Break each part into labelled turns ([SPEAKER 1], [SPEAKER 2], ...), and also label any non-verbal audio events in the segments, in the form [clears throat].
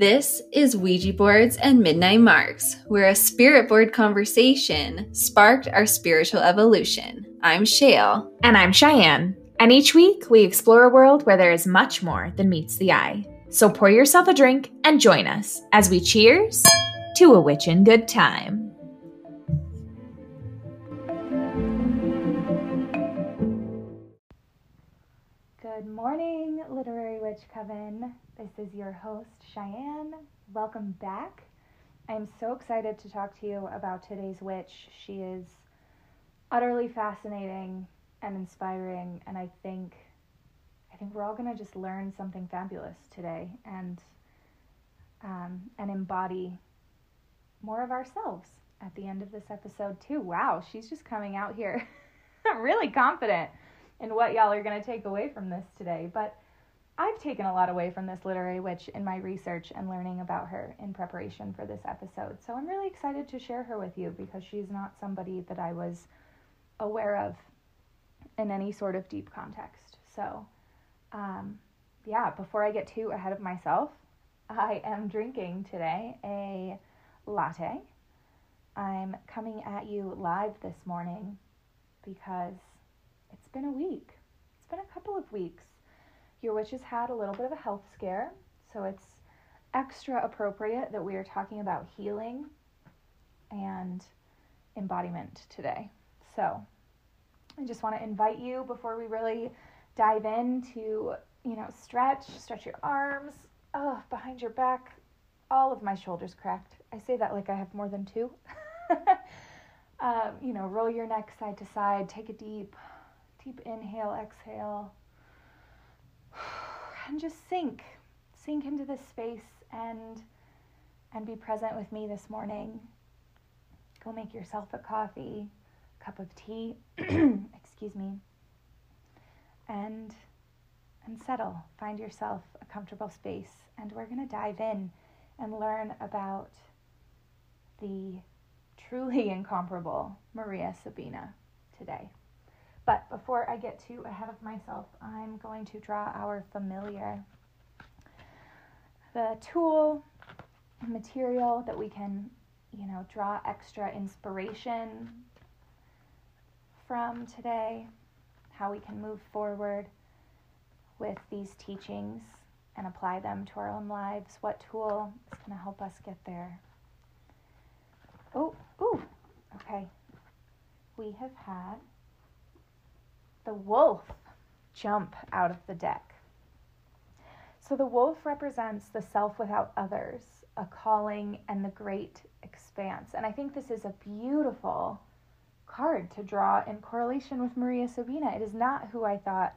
[SPEAKER 1] This is Ouija Boards and Midnight Marks, where a spirit board conversation sparked our spiritual evolution. I'm Shale.
[SPEAKER 2] And I'm Cheyenne. And each week we explore a world where there is much more than meets the eye. So pour yourself a drink and join us as we cheers to a witchin' good time.
[SPEAKER 3] Morning, Literary Witch Coven. This is your host, Cheyenne. Welcome back. I am so excited to talk to you about today's witch. She is utterly fascinating and inspiring, and I think I think we're all gonna just learn something fabulous today and um, and embody more of ourselves at the end of this episode too. Wow, she's just coming out here [laughs] really confident in what y'all are gonna take away from this today, but I've taken a lot away from this literary witch in my research and learning about her in preparation for this episode. So I'm really excited to share her with you because she's not somebody that I was aware of in any sort of deep context. So, um, yeah, before I get too ahead of myself, I am drinking today a latte. I'm coming at you live this morning because been a week. It's been a couple of weeks your witch has had a little bit of a health scare, so it's extra appropriate that we are talking about healing and embodiment today. So, I just want to invite you before we really dive in to, you know, stretch, stretch your arms, oh, behind your back. All of my shoulders cracked. I say that like I have more than two. [laughs] um, you know, roll your neck side to side, take a deep, deep inhale, exhale. [sighs] And just sink sink into this space and and be present with me this morning. Go make yourself a coffee cup of tea [clears throat] excuse me and and settle. Find yourself a comfortable space. And we're going to dive in and learn about the truly [laughs] incomparable maria sabina today but before I get too ahead of myself, I'm going to draw our familiar. The tool, material that we can, you know, draw extra inspiration from today, how we can move forward with these teachings and apply them to our own lives. What tool is going to help us get there? Oh, ooh, okay. We have had the wolf jump out of the deck. So the wolf represents the self without others, a calling, and the great expanse. And I think this is a beautiful card to draw in correlation with Maria Sabina. It is not who I thought,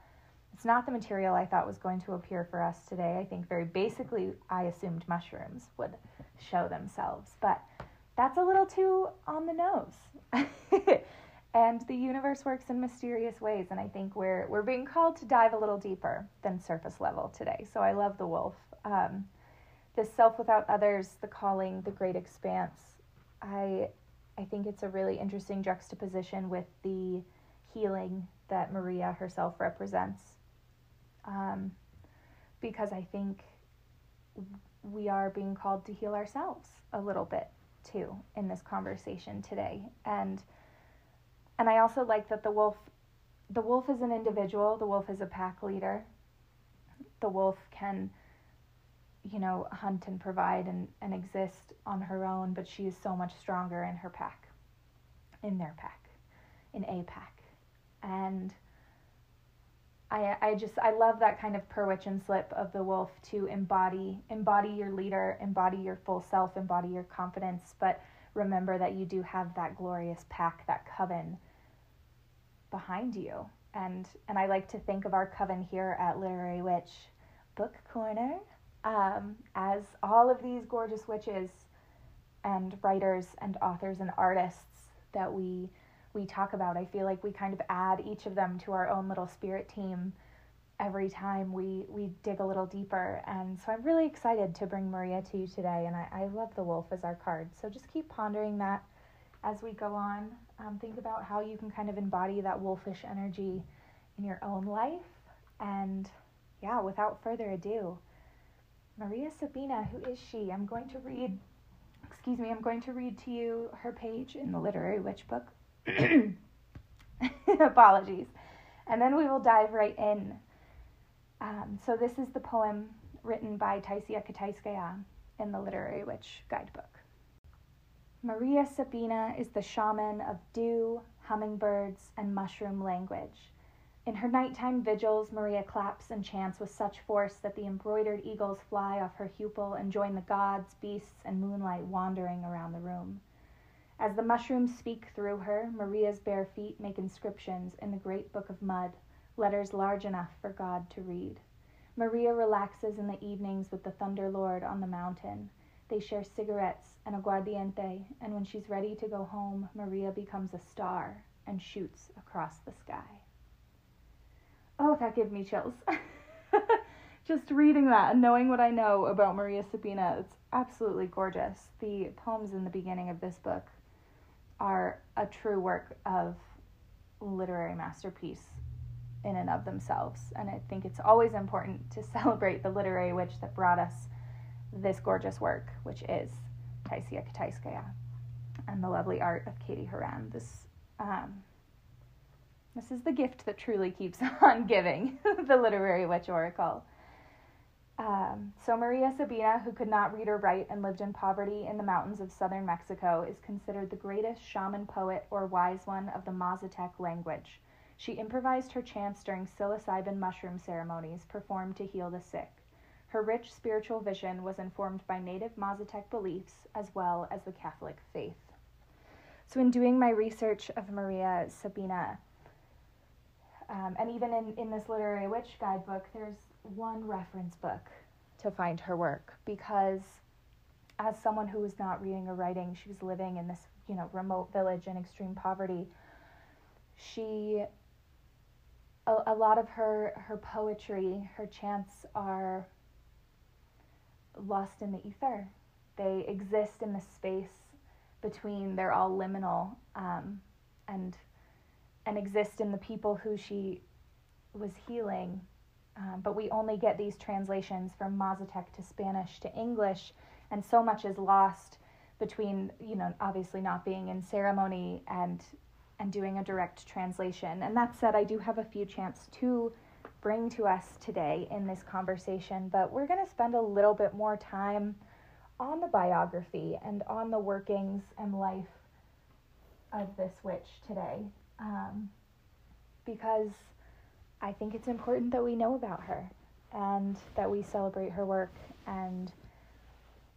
[SPEAKER 3] it's not the material I thought was going to appear for us today. I think very basically, I assumed mushrooms would show themselves, but that's a little too on the nose. [laughs] and the universe works in mysterious ways and i think we're we're being called to dive a little deeper than surface level today. So i love the wolf. Um, the self without others the calling the great expanse. I i think it's a really interesting juxtaposition with the healing that maria herself represents. Um, because i think we are being called to heal ourselves a little bit too in this conversation today. And and I also like that the wolf the wolf is an individual, the wolf is a pack leader. The wolf can you know, hunt and provide and, and exist on her own, but she is so much stronger in her pack, in their pack, in a pack. And I, I just I love that kind of perwitch and slip of the wolf to embody embody your leader, embody your full self, embody your confidence, but remember that you do have that glorious pack, that coven behind you. And and I like to think of our coven here at Literary Witch Book Corner um, as all of these gorgeous witches and writers and authors and artists that we we talk about. I feel like we kind of add each of them to our own little spirit team every time we we dig a little deeper. And so I'm really excited to bring Maria to you today. And I, I love the wolf as our card. So just keep pondering that as we go on. Um, think about how you can kind of embody that wolfish energy in your own life. And yeah, without further ado, Maria Sabina, who is she? I'm going to read, excuse me, I'm going to read to you her page in the Literary Witch book. [coughs] [coughs] Apologies. And then we will dive right in. Um, so, this is the poem written by Taisia Kitaiskaya in the Literary Witch Guidebook. Maria Sabina is the shaman of dew, hummingbirds, and mushroom language. In her nighttime vigils, Maria claps and chants with such force that the embroidered eagles fly off her huipil and join the gods, beasts, and moonlight wandering around the room. As the mushrooms speak through her, Maria's bare feet make inscriptions in the great book of mud, letters large enough for God to read. Maria relaxes in the evenings with the Thunder Lord on the mountain. They share cigarettes and aguardiente, and when she's ready to go home, Maria becomes a star and shoots across the sky. Oh, that gives me chills. [laughs] Just reading that and knowing what I know about Maria Sabina, it's absolutely gorgeous. The poems in the beginning of this book are a true work of literary masterpiece in and of themselves. And I think it's always important to [laughs] celebrate the literary witch that brought us this gorgeous work, which is Taisia Kitaiskaya, and the lovely art of Katie Horan. This um, this is the gift that truly keeps [laughs] on giving, [laughs] the literary witch oracle. Um, so, Maria Sabina, who could not read or write and lived in poverty in the mountains of southern Mexico, is considered the greatest shaman poet or wise one of the Mazatec language. She improvised her chants during psilocybin mushroom ceremonies performed to heal the sick. Her rich spiritual vision was informed by native Mazatec beliefs as well as the Catholic faith. So, in doing my research of Maria Sabina, um, and even in, in this literary witch guidebook, there's one reference book to find her work because as someone who was not reading or writing, she was living in this, you know, remote village in extreme poverty. She a, a lot of her her poetry, her chants are lost in the ether. They exist in the space between they're all liminal um, and and exist in the people who she was healing. Um, but we only get these translations from Mazatec to Spanish to English, and so much is lost between, you know, obviously not being in ceremony and and doing a direct translation. And that said, I do have a few chants to bring to us today in this conversation, but we're going to spend a little bit more time on the biography and on the workings and life of this witch today um, because I think it's important that we know about her and that we celebrate her work and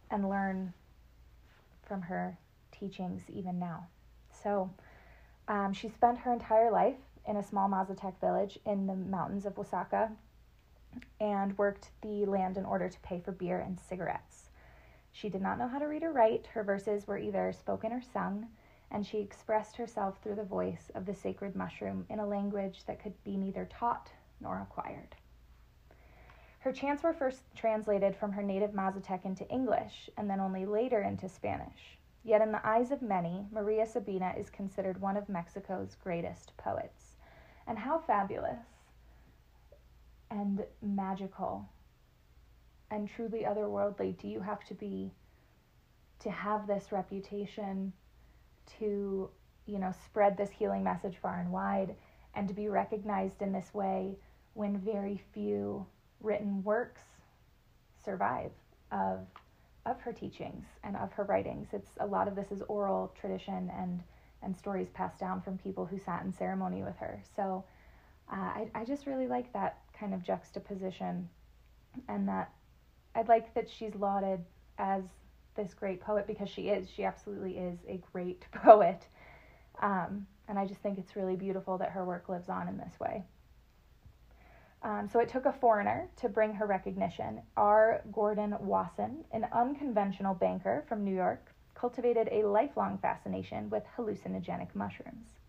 [SPEAKER 3] and learn from her teachings even now. So, um, she spent her entire life in a small Mazatec village in the mountains of Oaxaca and worked the land in order to pay for beer and cigarettes. She did not know how to read or write. Her verses were either spoken or sung, and she expressed herself through the voice of the sacred mushroom in a language that could be neither taught nor acquired. Her chants were first translated from her native Mazatec into English and then only later into Spanish. Yet, in the eyes of many, Maria Sabina is considered one of Mexico's greatest poets. And how fabulous and magical and truly otherworldly do you have to be to have this reputation to, you know, spread this healing message far and wide and to be recognized in this way when very few written works survive of of her teachings and of her writings. It's a lot of this is oral tradition and and stories passed down from people who sat in ceremony with her. So uh, I I just really like that kind of juxtaposition, and that I'd like that she's lauded as this great poet because she is. She absolutely is a great [laughs] poet. Um, and I just think it's really beautiful that her work lives on in this way. Um, so it took a foreigner to bring her recognition. R. Gordon Wasson, an unconventional banker from New York, cultivated a lifelong fascination with hallucinogenic mushrooms.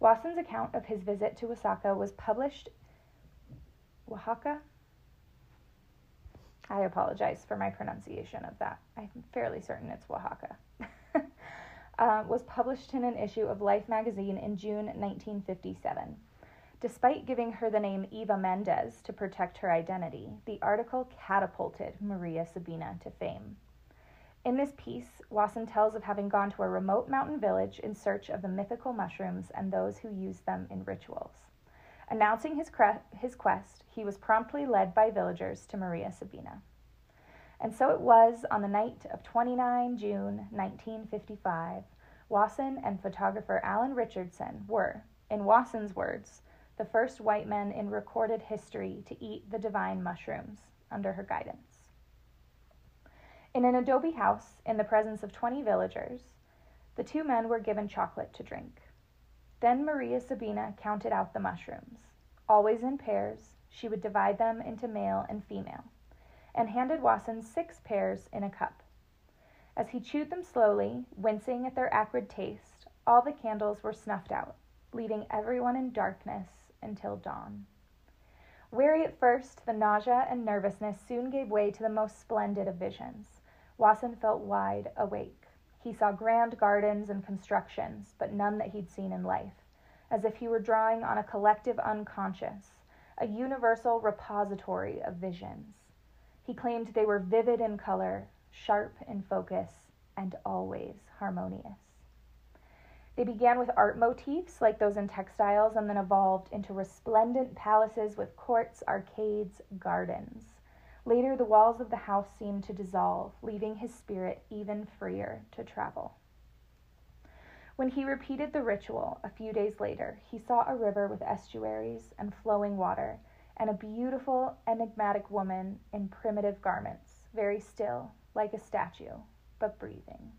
[SPEAKER 3] Wasson's account of his visit to Oaxaca was published Oaxaca I apologize for my pronunciation of that. I'm fairly certain it's Oaxaca. [laughs] uh, was published in an issue of Life magazine in June 1957. Despite giving her the name Eva Mendez to protect her identity, the article catapulted Maria Sabina to fame. In this piece, Wasson tells of having gone to a remote mountain village in search of the mythical mushrooms and those who use them in rituals. Announcing his, cre- his quest, he was promptly led by villagers to Maria Sabina. And so it was on the night of 29 June 1955, Wasson and photographer Alan Richardson were, in Wasson's words, the first white men in recorded history to eat the divine mushrooms under her guidance. In an adobe house, in the presence of 20 villagers, the two men were given chocolate to drink. Then Maria Sabina counted out the mushrooms. Always in pairs, she would divide them into male and female, and handed Wasson six pairs in a cup. As he chewed them slowly, wincing at their acrid taste, all the candles were snuffed out, leaving everyone in darkness until dawn. Weary at first, the nausea and nervousness soon gave way to the most splendid of visions. Wasson felt wide awake. He saw grand gardens and constructions, but none that he'd seen in life, as if he were drawing on a collective unconscious, a universal repository of visions. He claimed they were vivid in color, sharp in focus, and always harmonious. They began with art motifs like those in textiles and then evolved into resplendent palaces with courts, arcades, gardens. Later, the walls of the house seemed to dissolve, leaving his spirit even freer to travel. When he repeated the ritual a few days later, he saw a river with estuaries and flowing water, and a beautiful, enigmatic woman in primitive garments, very still, like a statue, but breathing.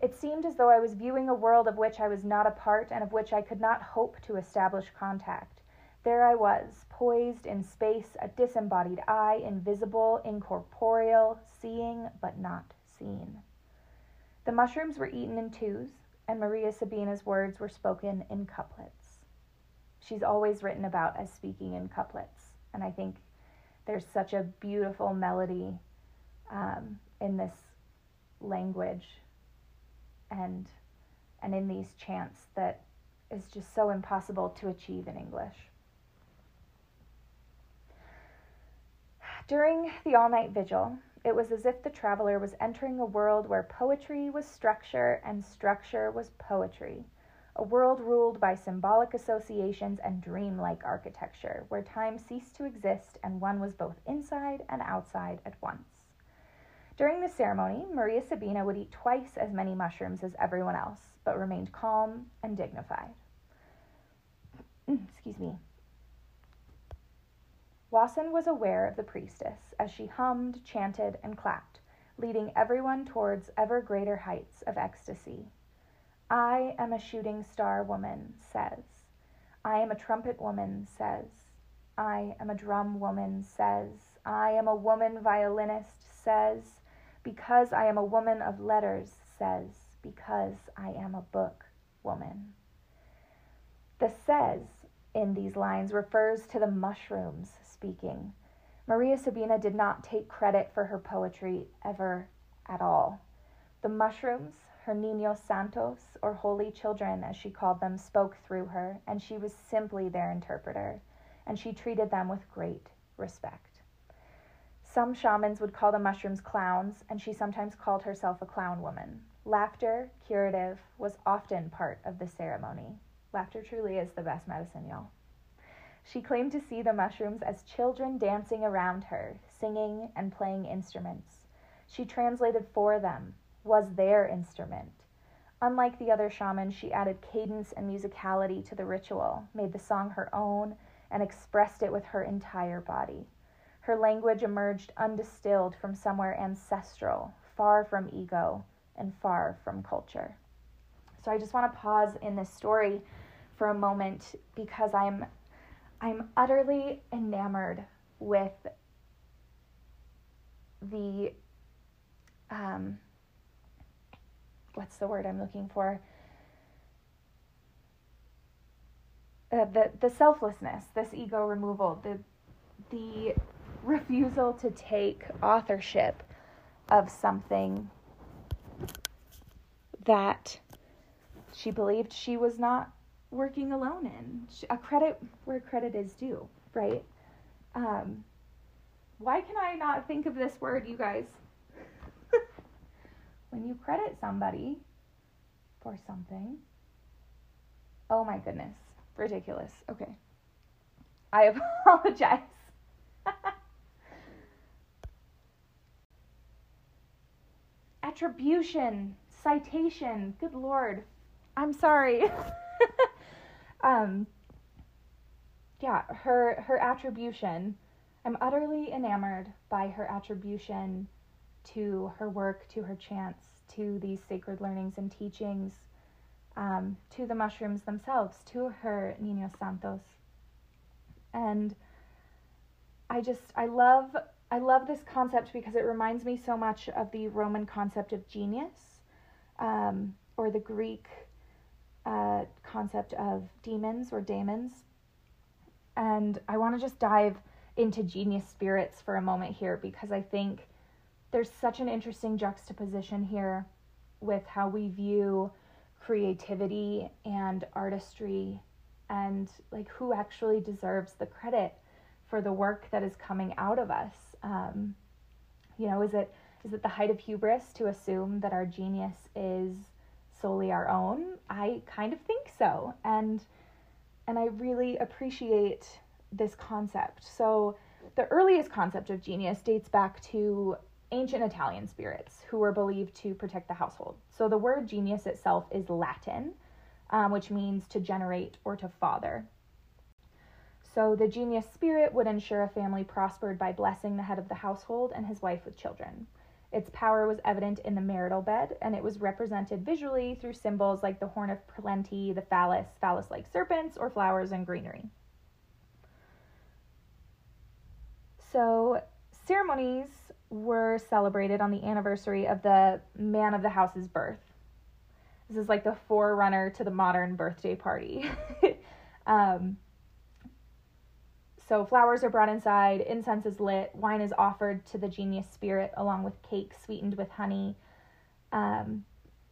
[SPEAKER 3] It seemed as though I was viewing a world of which I was not a part and of which I could not hope to establish contact. There I was, poised in space, a disembodied eye, invisible, incorporeal, seeing but not seen. The mushrooms were eaten in twos, and Maria Sabina's words were spoken in couplets. She's always written about as speaking in couplets, and I think there's such a beautiful melody um, in this language and and in these chants that is just so impossible to achieve in English. During the all night vigil, it was as if the traveler was entering a world where poetry was structure and structure was poetry, a world ruled by symbolic associations and dreamlike architecture, where time ceased to exist and one was both inside and outside at once. During the ceremony, Maria Sabina would eat twice as many mushrooms as everyone else, but remained calm and dignified. Mm, excuse me. Wasson was aware of the priestess as she hummed, chanted, and clapped, leading everyone towards ever greater heights of ecstasy. I am a shooting star woman, says. I am a trumpet woman, says. I am a drum woman, says. I am a woman violinist, says. Because I am a woman of letters, says. Because I am a book woman. The says in these lines refers to the mushrooms speaking. Maria Sabina did not take credit for her poetry ever at all. The mushrooms, her niños santos, or holy children as she called them, spoke through her, and she was simply their interpreter, and she treated them with great respect. Some shamans would call the mushrooms clowns, and she sometimes called herself a clown woman. Laughter, curative, was often part of the ceremony. Laughter truly is the best medicine, y'all. She claimed to see the mushrooms as children dancing around her, singing and playing instruments. She translated for them, was their instrument. Unlike the other shamans, she added cadence and musicality to the ritual, made the song her own, and expressed it with her entire body. Her language emerged undistilled from somewhere ancestral, far from ego and far from culture. So I just want to pause in this story for a moment because I'm I'm utterly enamored with the um, what's the word I'm looking for? Uh, the the selflessness, this ego removal, the the refusal to take authorship of something that she believed she was not working alone in. A credit where credit is due, right? Um, why can I not think of this word, you guys? [laughs] when you credit somebody for something. Oh my goodness. Ridiculous. Okay. I [laughs] apologize. Attribution, citation. Good lord. I'm sorry. [laughs] um yeah, her her attribution. I'm utterly enamored by her attribution to her work, to her chants, to these sacred learnings and teachings, um, to the mushrooms themselves, to her Niños Santos. And I just, I love, I love this concept because it reminds me so much of the Roman concept of genius, um, or the Greek uh, concept of demons or daemons. And I want to just dive into genius spirits for a moment here because I think there's such an interesting juxtaposition here with how we view creativity and artistry and like who actually deserves the credit for the work that is coming out of us um, you know is it is it the height of hubris to assume that our genius is solely our own i kind of think so and and i really appreciate this concept so the earliest concept of genius dates back to ancient Italian spirits who were believed to protect the household. So the word genius itself is Latin, um, which means to generate or to father. So the genius spirit would ensure a family prospered by blessing the head of the household and his wife with children. Its power was evident in the marital bed, and it was represented visually through symbols like the horn of plenty, the phallus, phallus like serpents, or flowers and greenery. So, ceremonies were celebrated on the anniversary of the man of the house's birth. This is like the forerunner to the modern birthday party. [laughs] um, so flowers are brought inside, incense is lit, wine is offered to the genius spirit along with cake sweetened with honey. Um,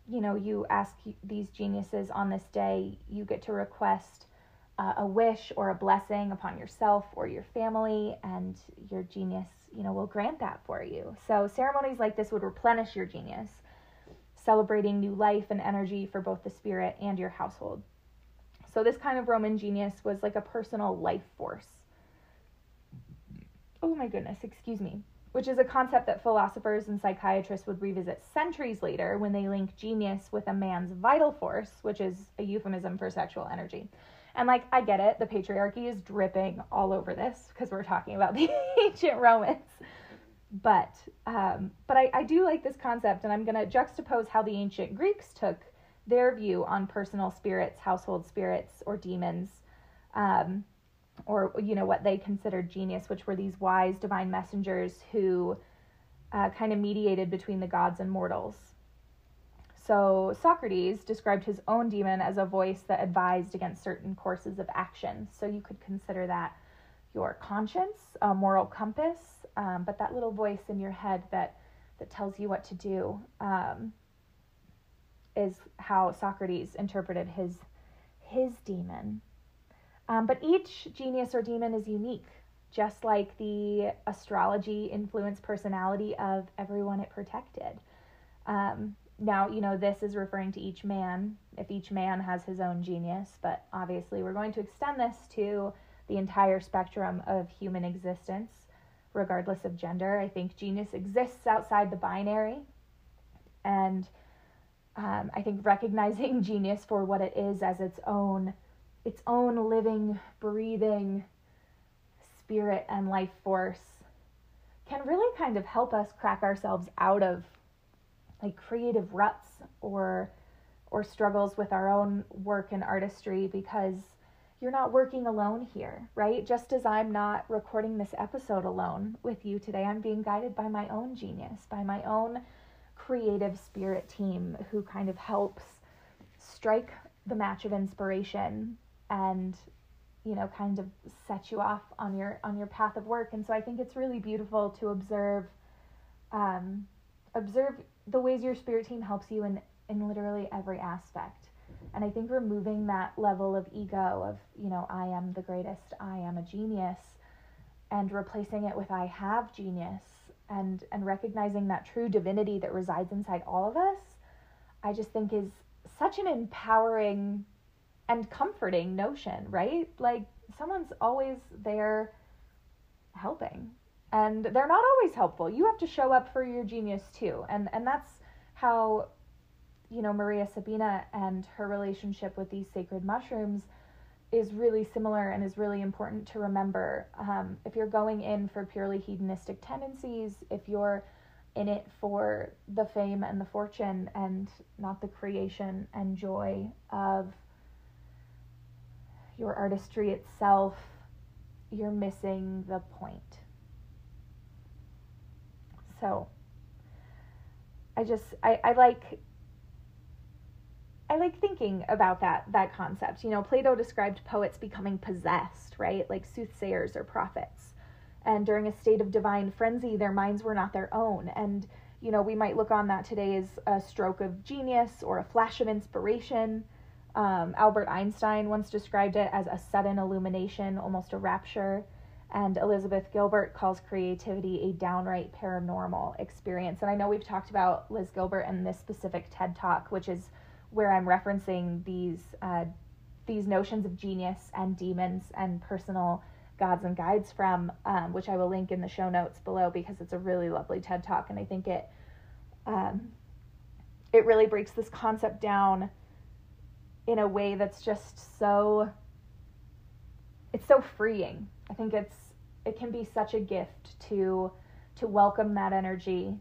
[SPEAKER 3] you know, you ask these geniuses on this day, you get to request uh, a wish or a blessing upon yourself or your family, and your genius you know, will grant that for you. So ceremonies like this would replenish your genius, celebrating new life and energy for both the spirit and your household. So this kind of Roman genius was like a personal life force. Oh my goodness, excuse me. Which is a concept that philosophers and psychiatrists would revisit centuries later when they link genius with a man's vital force, which is a euphemism for sexual energy. And like, I get it, the patriarchy is dripping all over this because we're talking about [laughs] the ancient Romans. But um, but I, I do like this concept, and I'm going to juxtapose how the ancient Greeks took their view on personal spirits, household spirits, or demons, um, or you know what they considered genius, which were these wise divine messengers who uh, kind of mediated between the gods and mortals. So Socrates described his own demon as a voice that advised against certain courses of action. So you could consider that your conscience, a moral compass, um, but that little voice in your head that that tells you what to do um, is how Socrates interpreted his his demon. Um, but each genius or demon is unique, just like the astrology influenced personality of everyone it protected. Um, now, you know, this is referring to each man, if each man has his own genius, but obviously we're going to extend this to the entire spectrum of human existence, regardless of gender. I think genius exists outside the binary. And um, I think recognizing [laughs] genius for what it is as its own, its own living, breathing spirit and life force can really kind of help us crack ourselves out of like creative ruts or or struggles with our own work and artistry because you're not working alone here, right? Just as I'm not recording this episode alone with you today, I'm being guided by my own genius, by my own creative spirit team who kind of helps strike the match of inspiration and you know kind of set you off on your on your path of work. And so i think it's really beautiful to observe um, observe the ways your spirit team helps you in in literally every aspect. And I think removing that level of ego of, you know, I am the greatest, I am a genius, and replacing it with I have genius and and recognizing that true divinity that resides inside all of us, I just think is such an empowering and comforting notion, right? Like someone's always there helping. And they're not always helpful. You have to show up for your genius too. And and that's how you know Maria Sabina and her relationship with these sacred mushrooms is really similar and is really important to remember. Um, if you're going in for purely hedonistic tendencies, if you're in it for the fame and the fortune and not the creation and joy of your artistry itself, you're missing the point. So I just I, I like I like thinking about that that concept. You know, Plato described poets becoming possessed, right? Like soothsayers or prophets. And during a state of divine frenzy, their minds were not their own. And you know, we might look on that today as a stroke of genius or a flash of inspiration. Um, Albert Einstein once described it as a sudden illumination, almost a rapture. And Elizabeth Gilbert calls creativity a downright paranormal experience. And I know we've talked about Liz Gilbert in this specific TED talk, which is where I'm referencing these uh, these notions of genius and demons and personal gods and guides from, um, which I will link in the show notes below because it's a really lovely TED talk, and I think it um, it really breaks this concept down in a way that's just so it's so freeing. I think it's it can be such a gift to to welcome that energy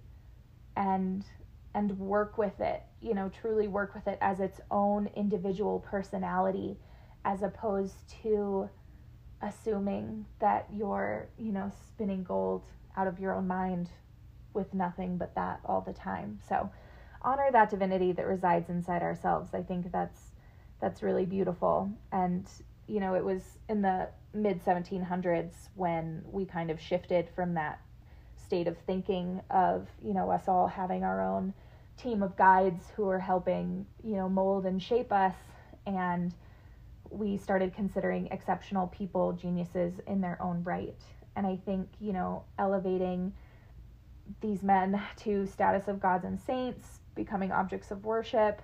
[SPEAKER 3] and and work with it you know truly work with it as its own individual personality as opposed to assuming that you're you know spinning gold out of your own mind with nothing but that all the time so honor that divinity that resides inside ourselves i think that's that's really beautiful and you know it was in the mid 1700s when we kind of shifted from that state of thinking of you know us all having our own team of guides who are helping, you know, mold and shape us. And we started considering exceptional people geniuses in their own right. And I think, you know, elevating these men to status of gods and saints, becoming objects of worship,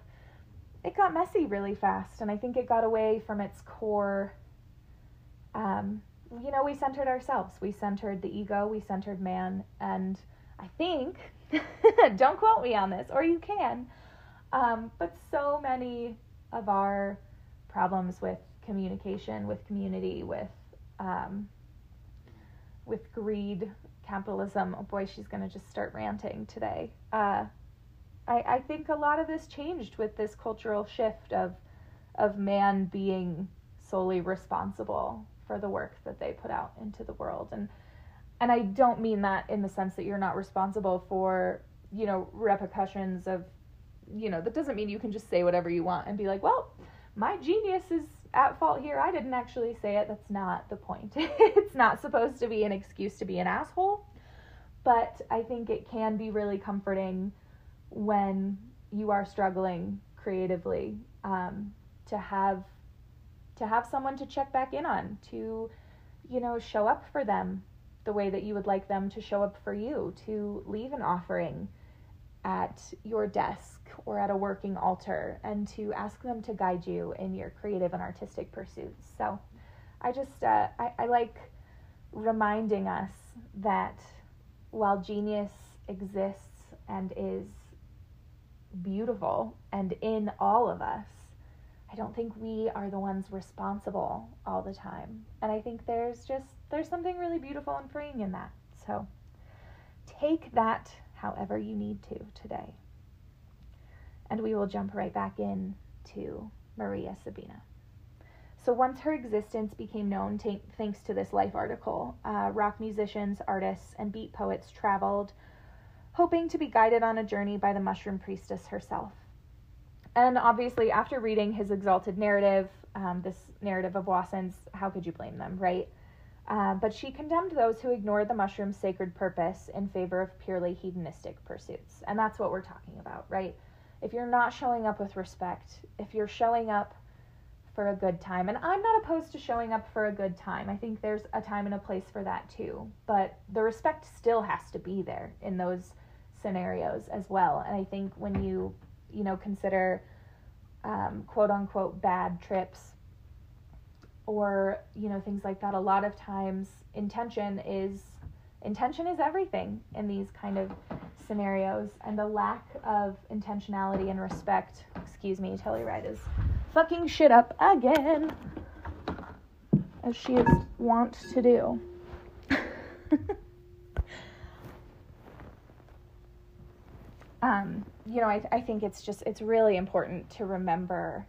[SPEAKER 3] it got messy really fast. And I think it got away from its core. Um, you know, we centered ourselves. We centered the ego, we centered man. And I think [laughs] Don't quote me on this, or you can. Um, but so many of our problems with communication, with community, with um, with greed, capitalism. Oh boy, she's gonna just start ranting today. Uh, I, I think a lot of this changed with this cultural shift of of man being solely responsible for the work that they put out into the world and and I don't mean that in the sense that you're not responsible for, you know, repercussions of, you know, that doesn't mean you can just say whatever you want and be like, well, my genius is at fault here. I didn't actually say it. That's not the point. [laughs] it's not supposed to be an excuse to be an asshole. But I think it can be really comforting when you are struggling creatively um, to have to have someone to check back in on to you know show up for them the way that you would like them to show up for you, to leave an offering at your desk or at a working altar, and to ask them to guide you in your creative and artistic pursuits. So I just, uh, I, I like reminding us that while genius exists and is beautiful and in all of us, I don't think we are the ones responsible all the time. And I think there's just there's something really beautiful and freeing in that. So take that however you need to today. And we will jump right back in to Maria Sabina. So once her existence became known t- thanks to this Life article, uh, rock musicians, artists, and beat poets traveled, hoping to be guided on a journey by the mushroom priestess herself. And obviously, after reading his exalted narrative, um, this narrative of Wasson's, how could you blame them, right? Uh, but she condemned those who ignored the mushroom's sacred purpose in favor of purely hedonistic pursuits. And that's what we're talking about, right? if you're not showing up with respect, if you're showing up for a good time, and I'm not opposed to showing up for a good time. I think there's a time and a place for that too. But the respect still has to be there in those scenarios as well. And I think when you, you know, consider um, quote unquote bad trips or, you know, things like that, a lot of times intention is intention is everything in these kind of scenarios and the lack of intentionality and respect excuse me Telluride is fucking shit up again as she is wont to do [laughs] um you know I, I think it's just it's really important to remember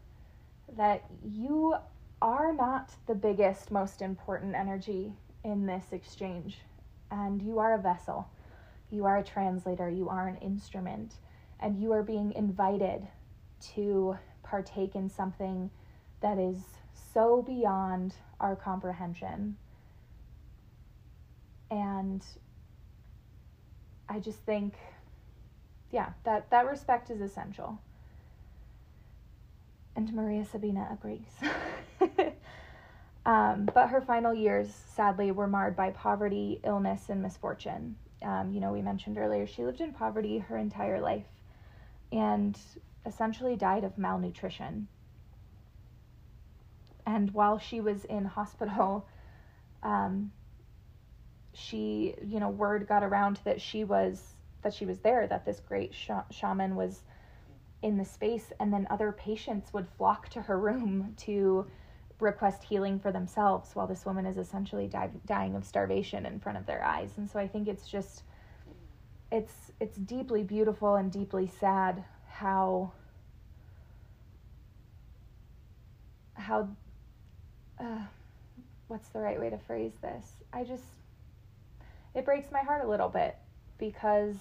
[SPEAKER 3] that you are not the biggest most important energy in this exchange and you are a vessel. You are a translator. You are an instrument. And you are being invited to partake in something that is so beyond our comprehension. And I just think, yeah, that, that respect is essential. And Maria Sabina agrees. [laughs] Um, but her final years, sadly, were marred by poverty, illness, and misfortune. Um, you know, we mentioned earlier, she lived in poverty her entire life and essentially died of malnutrition. And while she was in hospital, um, she, you know, word got around that she was that she was there, that this great sh- shaman was in the space, and then other patients would flock to her room to request healing for themselves while this woman is essentially die, dying of starvation in front of their eyes. And so I think it's just it's it's deeply beautiful and deeply sad how how uh, what's the right way to phrase this? I just it breaks my heart a little bit because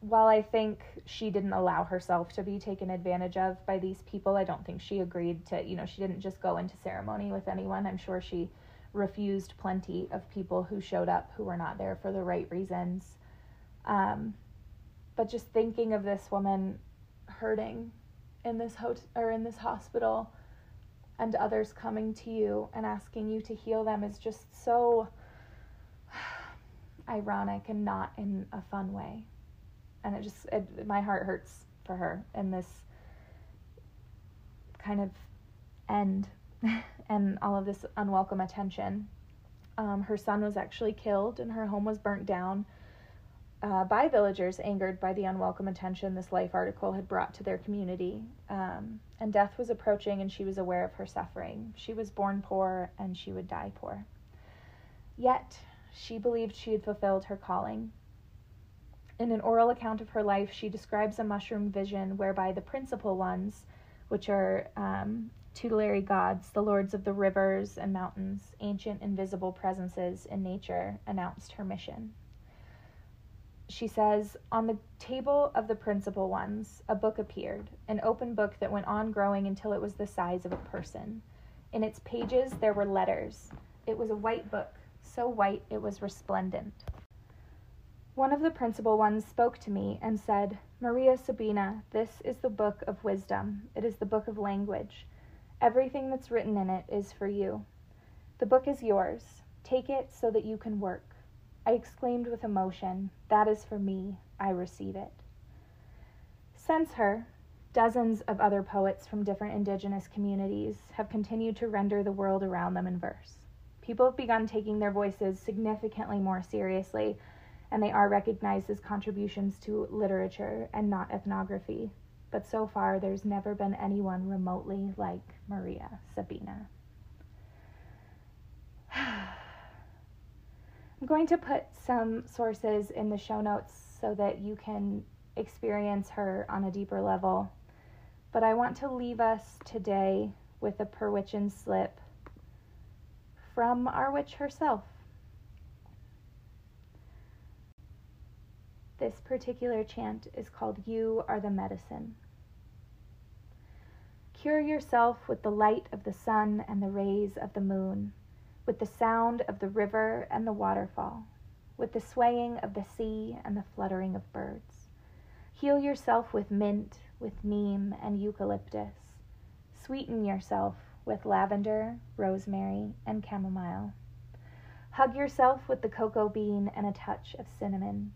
[SPEAKER 3] while I think she didn't allow herself to be taken advantage of by these people, I don't think she agreed to, you know, she didn't just go into ceremony with anyone. I'm sure she refused plenty of people who showed up who were not there for the right reasons. Um, but just thinking of this woman hurting in this hotel or in this hospital and others coming to you and asking you to heal them is just so ironic and not in a fun way and it just it, my heart hurts for her in this kind of end [laughs] and all of this unwelcome attention. Um, her son was actually killed and her home was burnt down uh, by villagers angered by the unwelcome attention this life article had brought to their community. Um, and death was approaching and she was aware of her suffering. She was born poor and she would die poor. Yet, she believed she had fulfilled her calling in an oral account of her life, she describes a mushroom vision whereby the principal ones, which are um, tutelary gods, the lords of the rivers and mountains, ancient invisible presences in nature, announced her mission. She says, On the table of the principal ones, a book appeared, an open book that went on growing until it was the size of a person. In its pages, there were letters. It was a white book, so white it was resplendent. One of the principal ones spoke to me and said, Maria Sabina, this is the book of wisdom. It is the book of language. Everything that's written in it is for you. The book is yours. Take it so that you can work. I exclaimed with emotion, That is for me. I receive it. Since her, dozens of other poets from different indigenous communities have continued to render the world around them in verse. People have begun taking their voices significantly more seriously and they are recognized as contributions to literature and not ethnography. But so far, there's never been anyone remotely like Maria Sabina. [sighs] I'm going to put some sources in the show notes so that you can experience her on a deeper level. But I want to leave us today with a Perwichin slip from our witch herself. This particular chant is called You Are the Medicine. Cure yourself with the light of the sun and the rays of the moon, with the sound of the river and the waterfall, with the swaying of the sea and the fluttering of birds. Heal yourself with mint, with neem, and eucalyptus. Sweeten yourself with lavender, rosemary, and chamomile. Hug yourself with the cocoa bean and a touch of cinnamon.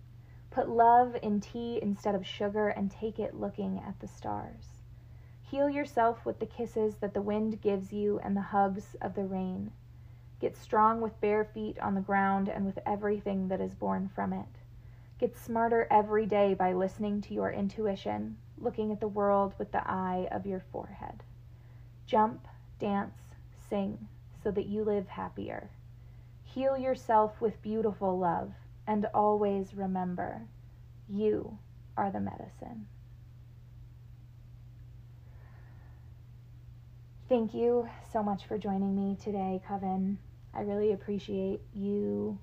[SPEAKER 3] Put love in tea instead of sugar and take it looking at the stars. Heal yourself with the kisses that the wind gives you and the hugs of the rain. Get strong with bare feet on the ground and with everything that is born from it. Get smarter every day by listening to your intuition, looking at the world with the eye of your forehead. Jump, dance, sing, so that you live happier. Heal yourself with beautiful love, and always remember you are the medicine. Thank you so much for joining me today, Coven. I really appreciate you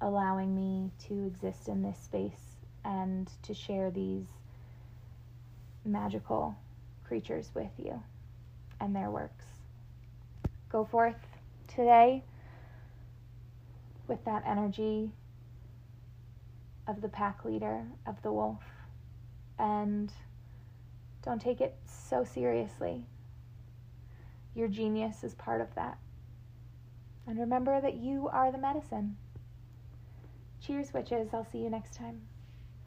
[SPEAKER 3] allowing me to exist in this space and to share these magical creatures with you and their works. Go forth today with that energy of the pack leader, of the wolf, and don't take it so seriously. Your genius is part of that. And remember that you are the medicine. Cheers, witches. I'll see you next time.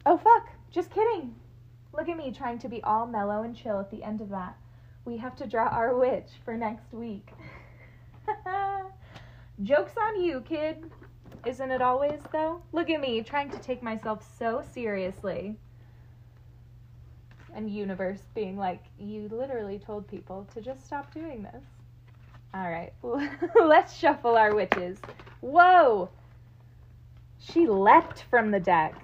[SPEAKER 3] Oh, fuck. Just kidding. Look at me trying to be all mellow and chill at the end of that. We have to draw our witch for next week. [laughs] Joke's on you, kid. Isn't it always, though? Look at me, trying to take myself so seriously. And universe being like, you literally told people to just stop doing this. All right, [laughs] let's shuffle our witches. Whoa! She leapt from the deck.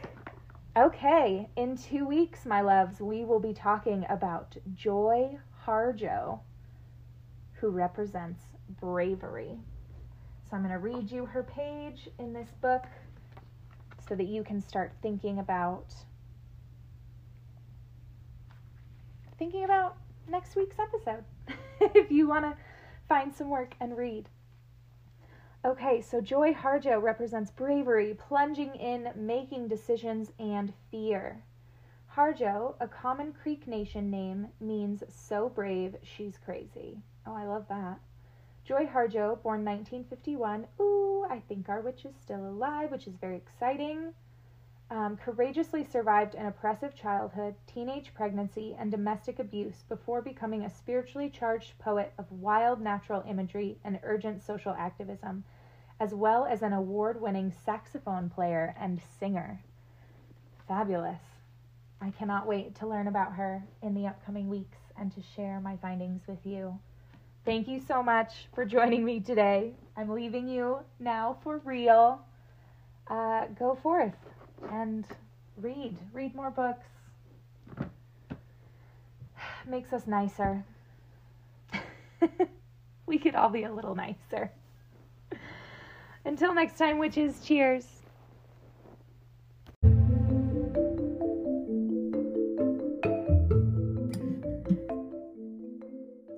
[SPEAKER 3] Okay, in two weeks, my loves, we will be talking about Joy Harjo, who represents bravery. So I'm going to read you her page in this book so that you can start thinking about thinking about next week's episode [laughs] if you want to find some work and read. Okay, so Joy Harjo represents bravery, plunging in, making decisions, and fear. Harjo, a common Creek Nation name, means so brave she's crazy. Oh, I love that. Joy Harjo, born 1951. Ooh, I think our witch is still alive, which is very exciting. Um, courageously survived an oppressive childhood, teenage pregnancy, and domestic abuse before becoming a spiritually charged poet of wild natural imagery and urgent social activism, as well as an award winning saxophone player and singer. Fabulous. I cannot wait to learn about her in the upcoming weeks and to share my findings with you. Thank you so much for joining me today. I'm leaving you now for real. Uh, go forth and read. Read more books. [sighs] Makes us nicer. [laughs] we could all be a little nicer. Until next time, witches, cheers.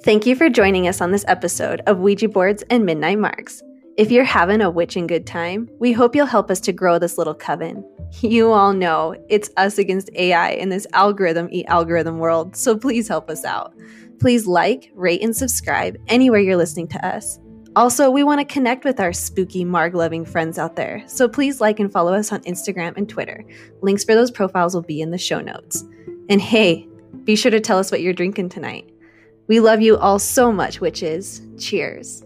[SPEAKER 1] Thank you for joining us on this episode of Ouija Boards and Midnight Margs. If you're having a witching good time, we hope you'll help us to grow this little coven. You all know it's us against AI in this algorithm eat algorithm world, so please help us out. Please like, rate, and subscribe anywhere you're listening to us. Also, we want to connect with our spooky Marg loving friends out there, so please like and follow us on Instagram and Twitter. Links for those profiles will be in the show notes. And hey, be sure to tell us what you're drinking tonight. We love you all so much, witches. Cheers.